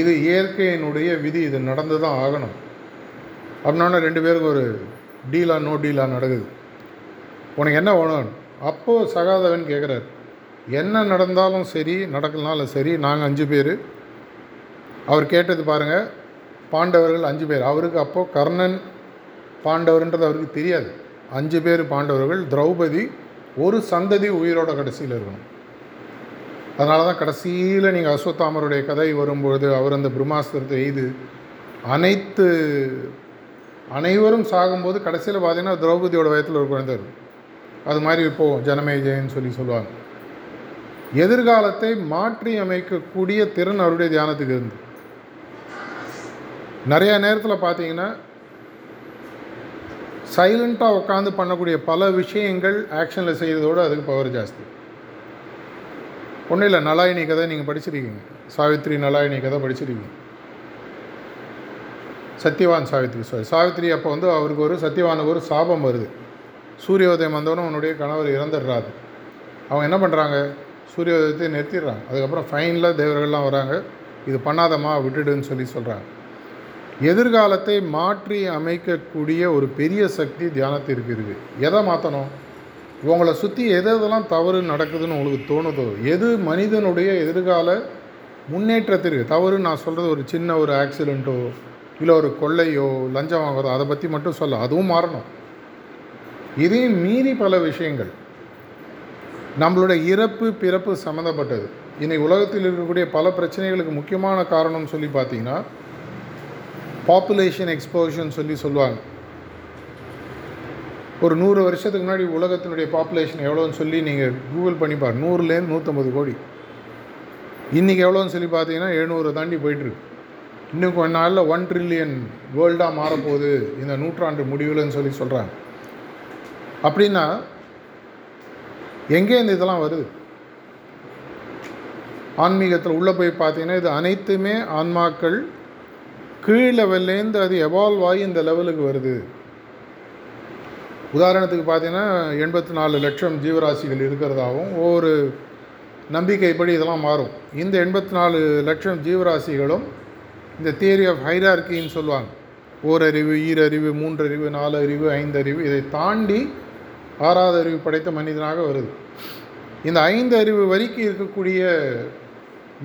இது இயற்கையினுடைய விதி. இது நடந்து தான் ஆகணும். அப்படின்னா ரெண்டு பேருக்கு ஒரு டீலா நோ டீலா நடக்குது. உனக்கு என்ன வேணும்? அப்போது சகாதவன் கேட்குறாரு என்ன நடந்தாலும் சரி நடக்கலனாலும் சரி நாங்கள் அஞ்சு பேர். அவர் கேட்டது பாருங்கள் பாண்டவர்கள் அஞ்சு பேர். அவருக்கு அப்போது கர்ணன் பாண்டவர்ன்றது அவருக்கு தெரியாது. அஞ்சு பேர் பாண்டவர்கள் திரௌபதி ஒரு சந்ததி உயிரோட கடைசியில் இருக்கணும். அதனால தான் கடைசியில் நீங்கள் அஸ்வத்தாமருடைய கதை வரும்பொழுது அவர் அந்த பிரம்மாஸ்திரத்தை எய்து அனைத்து அனைவரும் சாகும்போது கடைசியில் பார்த்தீங்கன்னா திரௌபதியோட வயத்தில் ஒரு குழந்தை இருக்கும். அது மாதிரி இப்போது ஜனமேஜயன்னு சொல்லி சொல்லுவாங்க. எதிர்காலத்தை மாற்றி அமைக்கக்கூடிய திறன் அவருடைய தியானத்துக்கு இருந்து. நிறைய நேரத்தில் பார்த்தீங்கன்னா சைலண்ட்டாக உட்காந்து பண்ணக்கூடிய பல விஷயங்கள் ஆக்ஷனில் செய்கிறதோடு அதுக்கு பவர் ஜாஸ்தி. ஒன்றும் இல்லை நலாயினி கதை நீங்கள் படிச்சிருக்கீங்க. சாவித்ரி நலாயினி கதை படிச்சிருக்கீங்க. சத்யவான் சாவித்ரி சாரி சாவித்ரி அப்போ வந்து அவருக்கு ஒரு சத்யவானுக்கு ஒரு சாபம் வருது. சூரியோதயம் வந்தவொடனே உன்னுடைய கணவர் இறந்துடுறாரு. அவங்க என்ன பண்ணுறாங்க சூரியோதயத்தை நிறுத்திடுறாங்க. அதுக்கப்புறம் ஃபைனில் தேவர்கள்லாம் வராங்க. இது பண்ணாதம்மா விட்டுடுன்னு சொல்லி சொல்கிறாங்க எதிர்காலத்தை மாற்றி அமைக்கக்கூடிய ஒரு பெரிய சக்தி தியானத்திற்கு இருக்குது எதை மாற்றணும் உங்களை சுற்றி எது எதெல்லாம் தவறு நடக்குதுன்னு உங்களுக்கு தோணுதோ எது மனிதனுடைய எதிர்கால முன்னேற்றத்திற்கு தவறு நான் சொல்கிறது ஒரு சின்ன ஒரு ஆக்சிடெண்ட்டோ இல்லை ஒரு கொள்ளையோ லஞ்சம் வாங்குறதோ அதை பற்றி மட்டும் சொல்ல. அதுவும் மாறணும். இதையும் மீறி பல விஷயங்கள். நம்மளோட இறப்பு பிறப்பு சம்மந்தப்பட்டது இன்னைக்கு உலகத்தில் இருக்கக்கூடிய பல பிரச்சனைகளுக்கு முக்கியமான காரணம்னு சொல்லி பார்த்தீங்கன்னா பாப்புலேஷன் எக்ஸ்போஷன் சொல்லி சொல்லுவாங்க. ஒரு நூறு வருஷத்துக்கு முன்னாடி உலகத்தினுடைய பாப்புலேஷன் எவ்வளோன்னு சொல்லி நீங்கள் கூகுள் பண்ணி பாரு நூறுலேருந்து நூற்றம்பது கோடி. இன்றைக்கி எவ்வளோன்னு சொல்லி பார்த்தீங்கன்னா எழுநூறு தாண்டி போயிட்டுருக்கு. இன்னும் கொஞ்ச நாளில் ஒன் ட்ரில்லியன் வேர்ல்டாக மாறப்போகுது. இந்த நூற்றாண்டு முடிவில்னு சொல்லி சொல்கிறாங்க அப்படின்னா எங்கே இந்த இதெல்லாம் வருது? ஆன்மீகத்தில் உள்ளே போய் பார்த்தீங்கன்னா இது அனைத்துமே ஆன்மாக்கள் கீழ் லெவல்லேருந்து அது எவால்வ் ஆகி இந்த லெவலுக்கு வருது. உதாரணத்துக்கு பார்த்தீங்கன்னா எண்பத்தி நாலு லட்சம் ஜீவராசிகள் இருக்கிறதாகவும் ஒவ்வொரு நம்பிக்கைப்படி இதெல்லாம் மாறும். இந்த எண்பத்தி நாலு லட்சம் ஜீவராசிகளும் இந்த தியரி ஆஃப் ஹைரார்கின்னு சொல்லுவாங்க. ஓரறிவு ஈரறிவு மூன்றறிவு நாலு அறிவு ஐந்தறிவு இதை தாண்டி ஆறாவது அறிவு படைத்த மனிதனாக வருது. இந்த ஐந்து அறிவு வரைக்கும் இருக்கக்கூடிய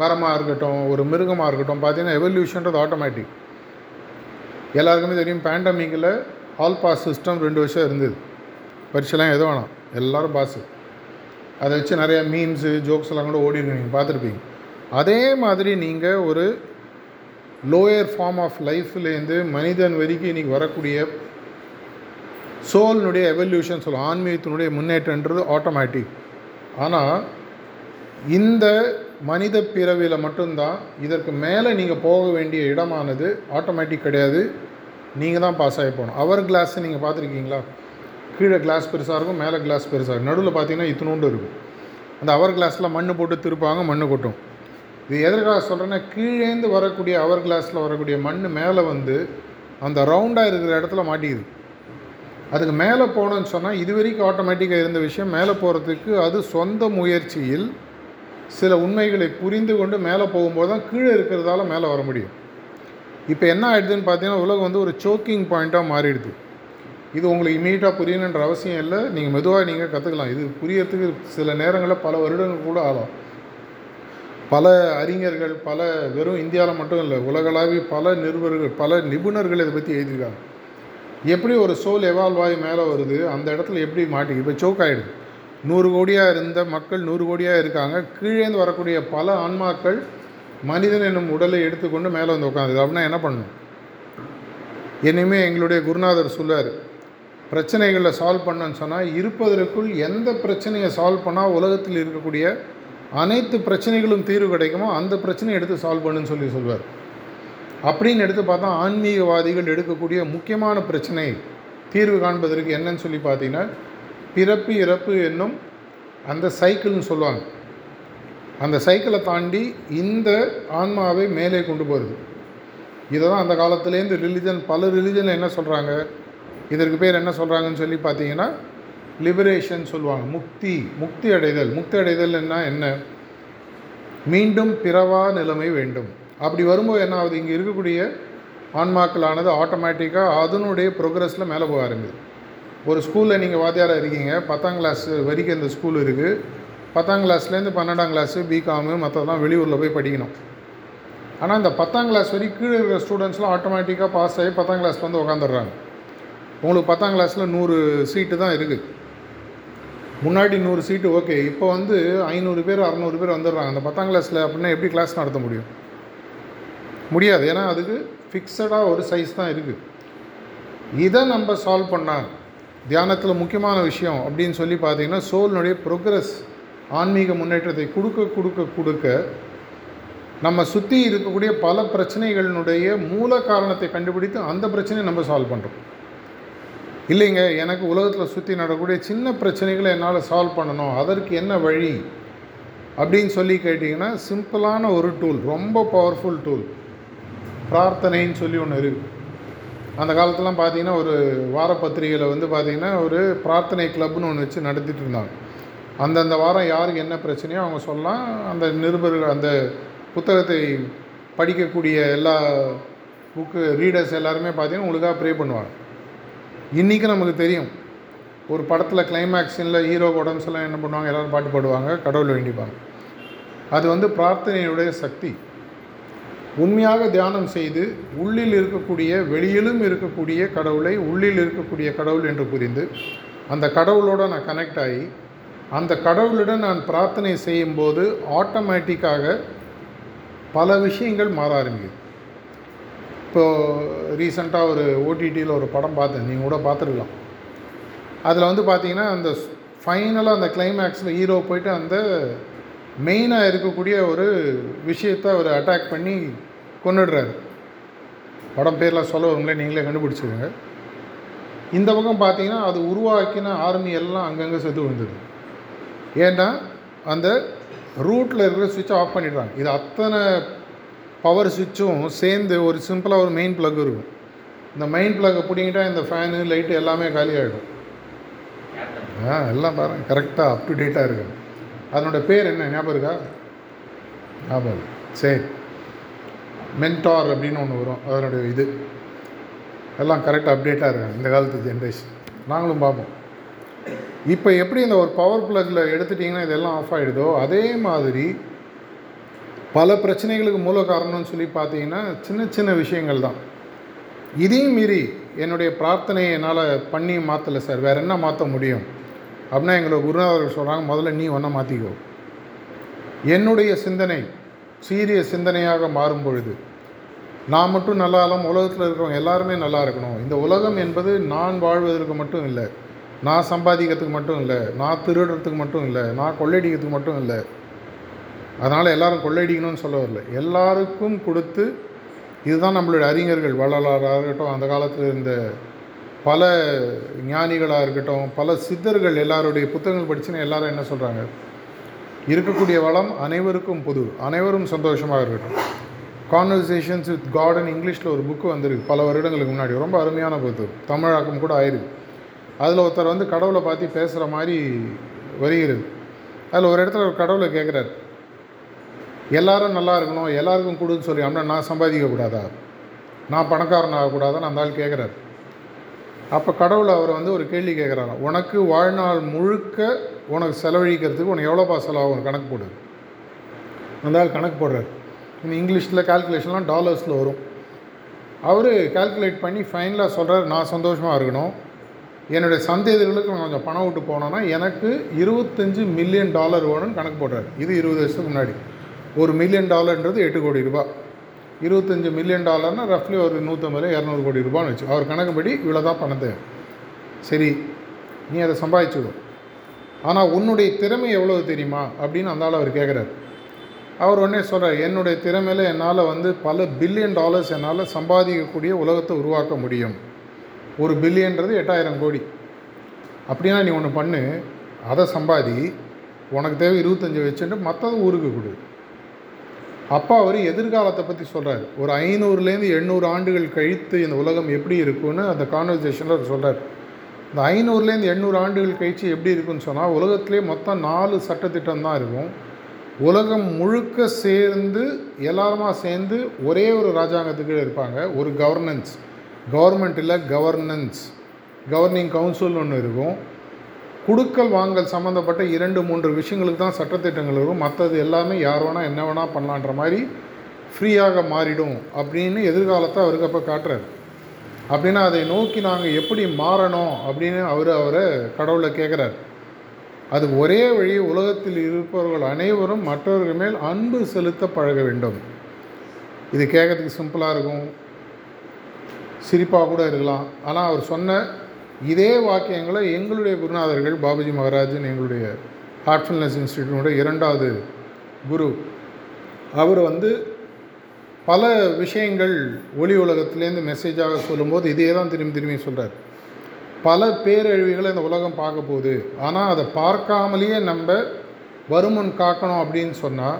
மரமாக இருக்கட்டும் ஒரு மிருகமாக இருக்கட்டும் பார்த்தீங்கன்னா எவல்யூஷன்றது ஆட்டோமேட்டிக் எல்லாருக்குமே தெரியும் பேண்டமிக்கில் ஆல் பாஸ் சிஸ்டம் ரெண்டு வருஷம் இருந்தது. பரீட்சைலாம் எது வேணாம். எல்லோரும் பாஸு அதை வச்சு நிறையா மீம்ஸு ஜோக்ஸ் எல்லாம் கூட ஓடி நீங்கள் பார்த்துருப்பீங்க. அதே மாதிரி நீங்கள் ஒரு லோயர் ஃபார்ம் ஆஃப் லைஃப்லேருந்து மனிதன் வரைக்கும் இன்றைக்கி வரக்கூடிய சோல்னுடைய எவல்யூஷன் சொல்லுவோம் ஆன்மீகத்தினுடைய முன்னேற்றன்றது ஆட்டோமேட்டிக் ஆனால் இந்த மனித பிறவியில் மட்டும்தான் இதற்கு மேலே நீங்கள் போக வேண்டிய இடமானது ஆட்டோமேட்டிக் கிடையாது. நீங்கள் தான் பாஸ் ஆகி போகணும். அவர் கிளாஸ் நீங்கள் பார்த்துருக்கீங்களா? கீழே கிளாஸ் பெருசாக இருக்கும் மேலே கிளாஸ் பெருசாக இருக்கும். நடுவில் பார்த்தீங்கன்னா இத்தினோண்டு இருக்கும் அந்த அவர் கிளாஸில் மண் போட்டு திருப்பாங்க மண் கொட்டும். இது எதற்காக சொல்கிறேன்னா கீழேந்து வரக்கூடிய அவர் கிளாஸில் வரக்கூடிய மண் மேலே வந்து அந்த ரவுண்டாக இருக்கிற இடத்துல மாட்டிக்குது. அதுக்கு மேலே போகணுன்னு சொன்னால் இது வரைக்கும் ஆட்டோமேட்டிக்காக இருந்த விஷயம் மேலே போகிறதுக்கு அது சொந்த முயற்சியில் சில உண்மைகளை புரிந்து கொண்டு மேலே போகும்போது தான் கீழே இருக்கிறதால மேலே வர முடியும். இப்போ என்ன ஆகிடுதுன்னு பார்த்தீங்கன்னா உலகம் வந்து ஒரு சோக்கிங் பாயிண்ட்டாக மாறிடுது. இது உங்களுக்கு இமீடியட்டாக புரியணுன்ற அவசியம் இல்லை. நீங்கள் மெதுவாக நீங்கள் கற்றுக்கலாம் இது புரியறதுக்கு சில நேரங்களில் பல வருடங்கள் கூட ஆகலாம். பல அறிஞர்கள் பல வெறும் இந்தியாவில் மட்டும் இல்லை உலகளாவிய பல நிருபர்கள் பல நிபுணர்கள் இதை பற்றி எழுதியிருக்காங்க. எப்படி ஒரு சோல் எவால்வ் ஆகி மேலே வருது அந்த இடத்துல எப்படி மாட்டிக்கு இப்போ சோக் ஆகிடுது நூறு கோடியாக இருந்த மக்கள் நூறு கோடியாக இருக்காங்க. கீழேந்து வரக்கூடிய பல ஆன்மாக்கள் மனிதன் என்னும் உடலை எடுத்துக்கொண்டு மேலே வந்து உட்காந்துது அப்படின்னா என்ன பண்ணணும்? இனிமே எங்களுடைய குருநாதர் சொல்லார் பிரச்சனைகளை சால்வ் பண்ணன்னு சொன்னால் இருப்பதற்குள் எந்த பிரச்சனையை சால்வ் பண்ணால் உலகத்தில் இருக்கக்கூடிய அனைத்து பிரச்சனைகளும் தீர்வு கிடைக்குமோ அந்த பிரச்சனையை எடுத்து சால்வ் பண்ணுன்னு சொல்லி சொல்வார் அப்படின்னு எடுத்து பார்த்தா ஆன்மீகவாதிகள் எடுக்கக்கூடிய முக்கியமான பிரச்சனை தீர்வு காண்பதற்கு என்னன்னு சொல்லி பார்த்தீங்கன்னா பிறப்பு இறப்பு என்னும் அந்த சைக்கிள்னு சொல்லுவாங்க. அந்த சைக்கிளை தாண்டி இந்த ஆன்மாவை மேலே கொண்டு போகிறது இதை தான் அந்த காலத்துலேருந்து ரிலிஜன் பல ரிலிஜனில் என்ன சொல்கிறாங்க இதற்கு பேர் என்ன சொல்கிறாங்கன்னு சொல்லி பார்த்தீங்கன்னா லிபரேஷன் சொல்லுவாங்க. முக்தி முக்தி அடைதல். முக்தி அடைதல்னா என்ன? மீண்டும் பிறவா நிலைமை வேண்டும். அப்படி வரும்போது என்ன ஆகுது? இங்கே இருக்கக்கூடிய ஆன்மாக்களானது ஆட்டோமேட்டிக்காக அதனுடைய ப்ரோக்ரஸில் மேலே போக ஆரம்பிது ஒரு ஸ்கூலில் நீங்கள் வாத்தியாராக இருக்கீங்க. பத்தாம் கிளாஸ் வரைக்கும் இந்த ஸ்கூல் இருக்குது பத்தாம் கிளாஸ்லேருந்து பன்னெண்டாம் கிளாஸு பிகாமு மற்றதெல்லாம் வெளியூரில் போய் படிக்கணும். ஆனால் இந்த பத்தாம் கிளாஸ் வரைக்கும் கீழே இருக்கிற ஸ்டூடெண்ட்ஸ்லாம் ஆட்டோமேட்டிக்காக பாஸ் ஆகி பத்தாம் கிளாஸ் வந்து உட்காந்துடுறாங்க உங்களுக்கு பத்தாம் கிளாஸில் நூறு சீட்டு தான் இருக்குது முன்னாடி நூறு சீட்டு ஓகே இப்போ வந்து ஐநூறு பேர் அறநூறு பேர் வந்துடுறாங்க. அந்த பத்தாம் கிளாஸில் அப்படின்னா எப்படி கிளாஸ் நடத்த முடியும்? முடியாது. ஏன்னா அதுக்கு ஃபிக்ஸடாக ஒரு சைஸ் தான் இருக்குது இதை நம்ம சால்வ் பண்ணால் தியானத்தில் முக்கியமான விஷயம் அப்படின்னு சொல்லி பார்த்தீங்கன்னா சோல்னுடைய ப்ரோக்ரஸ் ஆன்மீக முன்னேற்றத்தை கொடுக்க கொடுக்க கொடுக்க நம்ம சுற்றி இருக்கக்கூடிய பல பிரச்சனைகளினுடைய மூல காரணத்தை கண்டுபிடித்து அந்த பிரச்சனையை நம்ம சால்வ் பண்ணுறோம் இல்லைங்க எனக்கு உலகத்தில் சுற்றி நடக்கக்கூடிய சின்ன பிரச்சனைகளை என்னால் சால்வ் பண்ணணும் அதற்கு என்ன வழி அப்படின்னு சொல்லி கேட்டிங்கன்னா சிம்பிளான ஒரு டூல் ரொம்ப பவர்ஃபுல் டூல் பிரார்த்தனைன்னு சொல்லி ஒன்று இருக்குது அந்த காலத்துலாம் பார்த்தீங்கன்னா ஒரு வார பத்திரிகையில் வந்து பார்த்திங்கன்னா ஒரு பிரார்த்தனை கிளப்னு ஒன்று வச்சு நடத்திட்டு இருந்தாங்க. அந்தந்த வாரம் யாருக்கு என்ன பிரச்சனையோ அவங்க சொல்லலாம். அந்த நிருபர்கள் அந்த புத்தகத்தை படிக்கக்கூடிய எல்லா புக்கு ரீடர்ஸ் எல்லாருமே பார்த்தீங்கன்னா உங்களுக்காக ப்ரே பண்ணுவாங்க. இன்றைக்கி நமக்கு தெரியும். ஒரு படத்தில் கிளைமேக்ஸில் ஹீரோ உடம்புலாம் எல்லாம் என்ன பண்ணுவாங்க? எல்லோரும் பாட்டு பாடுவாங்க கடவுளை வேண்டிப்பாங்க. அது வந்து பிரார்த்தனையுடைய சக்தி. உண்மையாக தியானம் செய்து உள்ளில் இருக்கக்கூடிய வெளியிலும் இருக்கக்கூடிய கடவுளை உள்ளில் இருக்கக்கூடிய கடவுள் என்று புரிந்து அந்த கடவுளோடு நான் கனெக்ட் ஆகி அந்த கடவுளுடன் நான் பிரார்த்தனை செய்யும்போது ஆட்டோமேட்டிக்காக பல விஷயங்கள் மாற ஆரம்பிக்குது. இப்போது ரீசண்டாக ஒரு ஓடிடியில் ஒரு படம் பார்த்தேன். நீங்கள் கூட பார்த்துருக்கலாம். அதில் வந்து பார்த்தீங்கன்னா அந்த ஃபைனலாக அந்த கிளைமேக்ஸில் ஹீரோ போயிட்டு அந்த மெயினாக இருக்கக்கூடிய ஒரு விஷயத்தை அவர் அட்டாக் பண்ணி கொண்டுடுறாரு படம் பேர்லாம் சொல்ல வருங்களே நீங்களே கண்டுபிடிச்சிருங்க. இந்த பக்கம் பார்த்தீங்கன்னா அது உருவாக்கின ஆர்மி எல்லாம் அங்கங்கே செத்து விழுந்தது. ஏன்னா அந்த ரூட்டில் இருக்கிற சுவிட்சை ஆஃப் பண்ணிடுறாங்க. இது அத்தனை பவர் சுவிட்சும் சேர்ந்து ஒரு சிம்பிளாக ஒரு மெயின் ப்ளக் இருக்கும். இந்த மெயின் ப்ளக்கை பிடிங்கிட்டா இந்த ஃபேனு லைட்டு எல்லாமே காலி ஆகிடும் ஆ எல்லாம் பாருங்கள் கரெக்டாக அப் டு டேட்டாக இருக்குது அதனோட பேர் என்ன? ஞாபகம் இருக்கா? ஞாபகம் சரி. மென்டார் அப்படின்னு ஒன்று வரும். அதனுடைய இது. எல்லாம் கரெக்டாக அப்டேட்டாக இருக்காங்க இந்த காலத்து ஜென்ரேஷன் நாங்களும் பார்ப்போம். இப்போ எப்படி இந்த ஒரு பவர் பிளக்கில் எடுத்துட்டிங்கன்னா இதெல்லாம் ஆஃப் ஆகிடுதோ அதே மாதிரி பல பிரச்சனைகளுக்கு மூல காரணம்னு சொல்லி பார்த்தீங்கன்னா சின்ன சின்ன விஷயங்கள் தான். இதையும் மீறி என்னுடைய பிரார்த்தனையை என்னால் பண்ணி மாற்றலை சார். வேறு என்ன மாற்ற முடியும்? அப்படின்னா எங்களை குருநாதர்கள் சொல்கிறாங்க முதல்ல நீ ஒன்றை மாற்றிக்கோ என்னுடைய சிந்தனை சீரிய சிந்தனையாக மாறும் பொழுது நான் மட்டும் நல்லா இல்லாமல் உலகத்தில் இருக்கிறவங்க எல்லாருமே நல்லா இருக்கணும். இந்த உலகம் என்பது நான் வாழ்வதற்கு மட்டும் இல்லை நான் சம்பாதிக்கிறதுக்கு மட்டும் இல்லை நான் திருடுறதுக்கு மட்டும் இல்லை நான் கொள்ளையடிக்கிறதுக்கு மட்டும் இல்லை. அதனால் எல்லாரும் கொள்ளையடிக்கணும்னு சொல்ல வரல. எல்லாருக்கும் கொடுத்து இதுதான் நம்மளுடைய அறிஞர்கள் வள்ளலாராக இருக்கட்டும் அந்த காலத்தில் இருந்த பல ஞானிகளாக இருக்கட்டும் பல சித்தர்கள் எல்லாருடைய புத்தகங்கள் படிச்சுன்னா எல்லாரும் என்ன சொல்கிறாங்க இருக்கக்கூடிய வளம் அனைவருக்கும் பொது அனைவரும் சந்தோஷமாக இருக்கட்டும். கான்வர்சேஷன்ஸ் வித் காடன் இங்கிலீஷில் ஒரு புக்கு வந்திருக்கு பல வருடங்களுக்கு முன்னாடி. ரொம்ப அருமையான புத்தகம் தமிழாக்கம் கூட ஆயிருக்கு. அதில் ஒருத்தர் வந்து கடவுளை பார்த்து பேசுகிற மாதிரி வருகிறது. அதில் ஒரு இடத்துல ஒரு கடவுளை கேட்குறாரு எல்லாரும் நல்லா இருக்கணும் எல்லாருக்கும் கொடுன்னு சொல்லி அப்படின்னா நான் சம்பாதிக்கக்கூடாதா? நான் பணக்காரன் ஆகக்கூடாதான்னு அந்த ஆள் கேட்குறாரு அப்போ கடவுள் அவரை வந்து ஒரு கேள்வி கேட்குறாரு உனக்கு வாழ்நாள் முழுக்க உனக்கு செலவழிக்கிறதுக்கு உனக்கு எவ்வளோப்பா செலவாகும் கணக்கு போடு அந்த ஆள் கணக்கு போடுறார். இந்த இங்கிலீஷில் கால்குலேஷன்லாம் டாலர்ஸில் வரும். அவர் கால்குலேட் பண்ணி ஃபைனலாக சொல்கிறார் நான் சந்தோஷமாக இருக்கணும். என்னுடைய சந்தேகங்களுக்கு நான் கொஞ்சம் பணம் விட்டு போனோன்னா எனக்கு இருபத்தஞ்சு மில்லியன் டாலர் வேணும்னு கணக்கு போடுறாரு. இது இருபது வருஷத்துக்கு முன்னாடி. ஒரு மில்லியன் டாலர்ன்றது எட்டு கோடி ரூபாய். இருபத்தஞ்சி மில்லியன் டாலர்னால் ரஃப்லி ஒரு நூற்றம்பது இரநூறு கோடி ரூபான்னு வச்சு. அவர் கணக்குப்படி இவ்வளோ தான் பணத்தை சரி நீ அதை சம்பாதிச்சுடும் ஆனால் உன்னுடைய திறமை எவ்வளவு தெரியுமா? அப்படின்னு அந்த ஆள் அவர் கேட்குறாரு அவர் உடனே சொல்கிறார் என்னுடைய திறமையில் என்னால் வந்து பல பில்லியன் டாலர்ஸ் என்னால் சம்பாதிக்கக்கூடிய உலகத்தை உருவாக்க முடியும். ஒரு பில்லியன்றது எட்டாயிரம் கோடி. அப்படின்னா நீ ஒன்று பண்ணு அதை சம்பாதி. உனக்கு தேவை இருபத்தஞ்சி வச்சுட்டு மற்றது ஊருக்கு கொடு. அப்பா அவர் எதிர்காலத்தை பற்றி சொல்கிறார் ஒரு ஐநூறுலேருந்து எண்ணூறு ஆண்டுகள் கழித்து இந்த உலகம் எப்படி இருக்குன்னு அந்த கான்வர்சேஷனில் அவர் சொல்கிறார் இந்த ஐநூறுலேருந்து எண்ணூறு ஆண்டுகள் கழித்து எப்படி இருக்குன்னு சொன்னால் உலகத்திலே மொத்தம் நாலு சட்டத்திட்டம் தான் இருக்கும். உலகம் முழுக்க சேர்ந்து எல்லாருமா சேர்ந்து ஒரே ஒரு ராஜாங்கத்துக்கு இருப்பாங்க. ஒரு கவர்னன்ஸ் கவர்மெண்ட் இல்லை கவர்னன்ஸ் கவர்னிங் கவுன்சில்னு ஒன்று இருக்கும். குடுக்கல் வாங்கல் சம்மந்தப்பட்ட இரண்டு மூன்று விஷயங்களுக்கு தான் சட்டத்திட்டங்கள் இருக்கும் மற்றது எல்லாமே யார் வேணால் என்ன வேணால் பண்ணலான்ற மாதிரி ஃப்ரீயாக மாறிடும் அப்படின்னு எதிர்காலத்தை அவருக்கு அப்போ காட்டுறாரு. அப்படின்னா அதை நோக்கி நாங்கள் எப்படி மாறணும் அப்படின்னு அவர் அவரை கடவுளை கேட்குறாரு அது ஒரே வழி உலகத்தில் இருப்பவர்கள் அனைவரும் மற்றவர்கள் மேல் அன்பு செலுத்த பழக வேண்டும். இது கேட்கறதுக்கு சிம்பிளாக இருக்கும். சிரிப்பாக கூட இருக்கலாம். ஆனால் அவர் சொன்ன இதே வாக்கியங்களை எங்களுடைய குருநாதர்கள் பாபுஜி மகாராஜன் எங்களுடைய ஹார்ட்ஃபுல்னஸ் இன்ஸ்டியூட்டினுடைய இரண்டாவது குரு. அவர் வந்து பல விஷயங்கள் ஒளி உலகத்துலேருந்து மெசேஜாக சொல்லும்போது இதே தான் திரும்பி திரும்பி சொல்கிறார் பல பேரழிவுகளை இந்த உலகம் பார்க்க போகுது ஆனால் அதை பார்க்காமலேயே நம்ம வருமுன் காக்கணும் அப்படின்னு சொன்னால்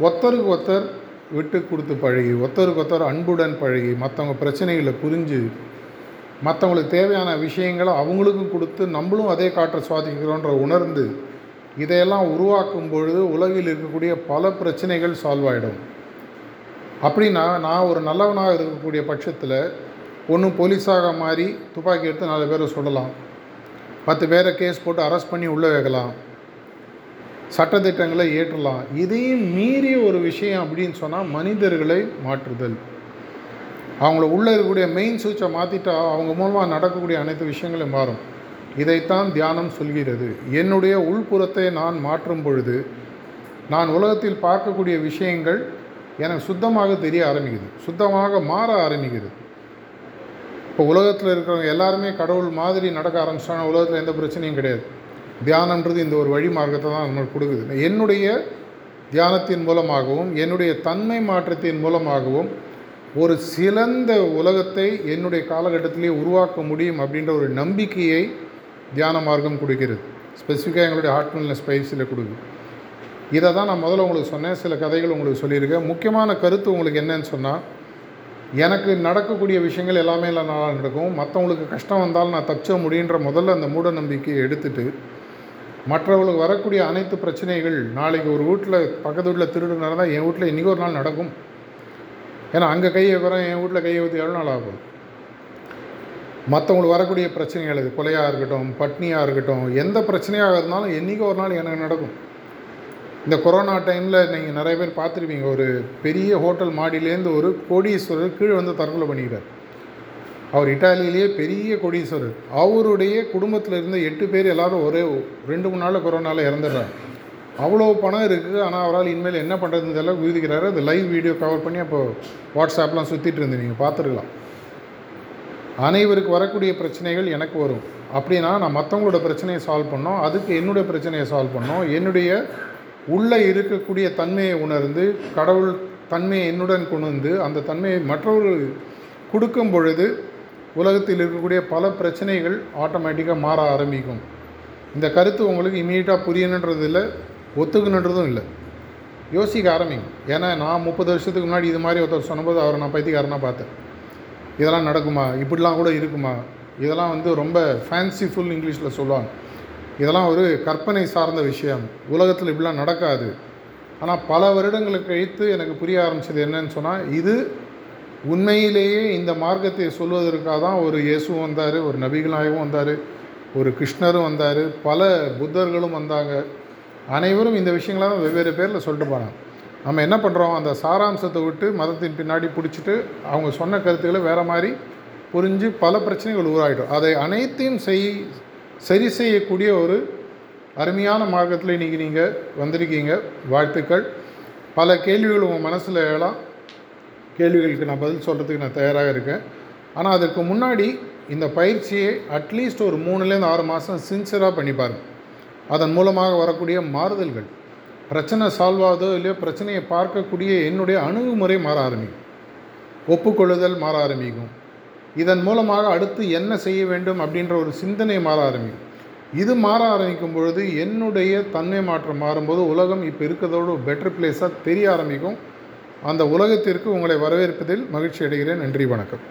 ஒருத்தருக்கு ஒருத்தர் விட்டு கொடுத்து பழகி ஒருத்தருக்கு ஒருத்தர் அன்புடன் பழகி மற்றவங்க பிரச்சனைகளை புரிஞ்சு மற்றவங்களுக்கு தேவையான விஷயங்களை அவங்களுக்கும் கொடுத்து நம்மளும் அதே காற்றை சுவாதிக்கிறோன்ற உணர்ந்து இதையெல்லாம் உருவாக்கும் பொழுது உலகில் இருக்கக்கூடிய பல பிரச்சனைகள் சால்வ் ஆகிடும் அப்படின்னா நான் ஒரு நல்லவனாக இருக்கக்கூடிய பட்சத்தில் ஒன்று போலீஸாக மாறி துப்பாக்கி எடுத்து நாலு பேரை சுடலாம். பத்து பேரை கேஸ் போட்டு அரெஸ்ட் பண்ணி உள்ளே வைக்கலாம். சட்டத்திட்டங்களை ஏற்றலாம் இதையும் மீறி ஒரு விஷயம் அப்படின்னு சொன்னால் மனிதர்களை மாற்றுதல். அவங்கள உள்ளே இருக்கக்கூடிய மெயின் சுவிட்சை மாற்றிட்டா அவங்க மூலமாக நடக்கக்கூடிய அனைத்து விஷயங்களும் மாறும். இதைத்தான் தியானம் சொல்கிறது. என்னுடைய உள்புறத்தை நான் மாற்றும் பொழுது நான் உலகத்தில் பார்க்கக்கூடிய விஷயங்கள் எனக்கு சுத்தமாக தெரிய ஆரம்பிக்குது. சுத்தமாக மாற ஆரம்பிக்குது. இப்போ உலகத்தில் இருக்கிறவங்க எல்லாருமே கடவுள் மாதிரி நடக்க ஆரம்பிச்சிட்டாங்க உலகத்தில் எந்த பிரச்சனையும் கிடையாது. தியானன்றது இந்த ஒரு வழி மார்க்கத்தை தான் நம்மளுக்கு கொடுக்குது. என்னுடைய தியானத்தின் மூலமாகவும் என்னுடைய தன்மை மாற்றத்தின் மூலமாகவும் ஒரு சிறந்த உலகத்தை என்னுடைய காலகட்டத்திலே உருவாக்க முடியும் அப்படின்ற ஒரு நம்பிக்கையை தியான மார்க்கம் கொடுக்கிறது. ஸ்பெசிஃபிக்காக எங்களுடைய ஹார்ட்ஃபுல்னஸ் பயிற்சியில் கொடுக்குது. இதை தான் நான் முதல்ல உங்களுக்கு சொன்னேன். சில கதைகள் உங்களுக்கு சொல்லியிருக்கேன். முக்கியமான கருத்து உங்களுக்கு என்னன்னு சொன்னால் எனக்கு நடக்கக்கூடிய விஷயங்கள் எல்லாமே நல்லா நடக்கும். மற்றவங்களுக்கு கஷ்டம் வந்தாலும் நான் தப்பிச்ச முடியுன்ற முதல்ல அந்த மூட நம்பிக்கையை எடுத்துட்டு மற்றவங்களுக்கு வரக்கூடிய அனைத்து பிரச்சனைகள் நாளைக்கு ஒரு வீட்டில் பக்கத்து வீட்டில் திருடு நடந்தால் என் வீட்டில் இன்றைக்கி ஒரு நாள் நடக்கும். ஏன்னா அங்கே கையை வைக்கிறோம் என் வீட்டில் கையை ஊற்றி எவ்வளோ நாள் ஆகும்? மற்றவங்களுக்கு வரக்கூடிய பிரச்சனைகள் இது கொலையாக இருக்கட்டும் பட்னியாக இருக்கட்டும் எந்த பிரச்சனையாக இருந்தாலும் என்றைக்கு ஒரு நாள் எனக்கு நடக்கும். இந்த கொரோனா டைமில் நீங்கள் நிறைய பேர் பார்த்துருப்பீங்க ஒரு பெரிய ஹோட்டல் மாடியிலேருந்து ஒரு கோடீஸ்வரர் கீழே வந்து தற்கொலை பண்ணிக்கிறார். அவர் இட்டாலியிலேயே பெரிய கோடீஸ்வரர். அவருடைய குடும்பத்தில் இருந்த எட்டு பேர் எல்லாரும் ஒரே ரெண்டு மூணு நாளில் கொரோனாவில் இறந்துடுறாங்க. அவ்வளோ பணம் இருக்குது ஆனால் அவரால் இனிமேல் என்ன பண்ணுறதுன்னு தெரியல. விதிக்கிறாரு அது லைவ் வீடியோ கவர் பண்ணி அப்போ வாட்ஸ்அப்லாம் சுற்றிட்டு இருந்து நீங்கள் பார்த்துருக்கலாம். அனைவருக்கு வரக்கூடிய பிரச்சனைகள் எனக்கு வரும். அப்படின்னா நான் மற்றவங்களோட பிரச்சனையை சால்வ் பண்ணோம். அதுக்கு என்னுடைய பிரச்சனையை சால்வ் பண்ணோம். என்னுடைய உள்ளே இருக்கக்கூடிய தன்மையை உணர்ந்து கடவுள் தன்மையை என்னுடன் கொண்டு வந்து அந்த தன்மையை மற்றவர்கள் கொடுக்கும் பொழுது உலகத்தில் இருக்கக்கூடிய பல பிரச்சனைகள் ஆட்டோமேட்டிக்காக மாற ஆரம்பிக்கும். இந்த கருத்து உங்களுக்கு இமீடியட்டாக புரியணுன்றது இல்லை ஒத்துக்கணுன்றதும் இல்லை. யோசிக்க ஆரம்பிங்க. ஏன்னா நான் முப்பது வருஷத்துக்கு முன்னாடி இது மாதிரி ஒருத்தர் சொன்னபோது அவரை நான் பைத்தியக்காரனாக பார்த்தேன். இதெல்லாம் நடக்குமா? இப்படிலாம் கூட இருக்குமா? இதெல்லாம் வந்து ரொம்ப ஃபேன்சிஃபுல் இங்கிலீஷில் சொல்லுவாங்க. இதெல்லாம் ஒரு கற்பனை சார்ந்த விஷயம். உலகத்தில் இப்படிலாம் நடக்காது. ஆனால் பல வருடங்களுக்கு கழித்து எனக்கு புரிய ஆரம்பிச்சது என்னன்னு சொன்னால் இது உண்மையிலேயே இந்த மார்க்கத்தை சொல்வதற்காக தான் ஒரு இயேசுவும் வந்தார் ஒரு நபிகளாகவும் வந்தார் ஒரு கிருஷ்ணரும் வந்தார் பல புத்தர்களும் வந்தாங்க. அனைவரும் இந்த விஷயங்களை தான் வெவ்வேறு பேரில் சொல்லிட்டு போனாங்க நம்ம என்ன பண்ணுறோம் அந்த சாராம்சத்தை விட்டு மதத்தின் பின்னாடி பிடிச்சிட்டு அவங்க சொன்ன கருத்துக்களை வேறு மாதிரி புரிஞ்சு பல பிரச்சனைகள் உருவாகிடும் அதை அனைத்தையும் செய் சரி செய்யக்கூடிய ஒரு அருமையான மார்க்கத்தில் இன்றைக்கி நீங்கள் வந்திருக்கீங்க. வாழ்த்துக்கள். பல கேள்விகள் உங்கள் மனசில் எழலாம். கேள்விகளுக்கு நான் பதில் சொல்கிறதுக்கு நான் தயாராக இருக்கேன். ஆனால் அதற்கு முன்னாடி இந்த பயிற்சியை அட்லீஸ்ட் ஒரு மூணுலேருந்து ஆறு மாதம் சின்சியராக பண்ணி பாருங்கள் அதன் மூலமாக வரக்கூடிய மாறுதல்கள். பிரச்சனை சால்வ் ஆகுதோ இல்லையோ பிரச்சனையை பார்க்கக்கூடிய என்னுடைய அணுகுமுறை மாற ஆரம்பிக்கும். ஒப்புக்கொள்ளுதல் மாற ஆரம்பிக்கும். இதன் மூலமாக அடுத்து என்ன செய்ய வேண்டும் அப்படின்ற ஒரு சிந்தனை மாற ஆரம்பிக்கும். இது மாற ஆரம்பிக்கும் பொழுது என்னுடைய தன்மை மாற்றம் மாறும்போது உலகம் இப்போ இருக்கிறதோட பெட்டர் பிளேஸாக தெரிய ஆரம்பிக்கும். அந்த உலகத்திற்கு உங்களை வரவேற்பதில் மகிழ்ச்சி அடைகிறேன். நன்றி வணக்கம்.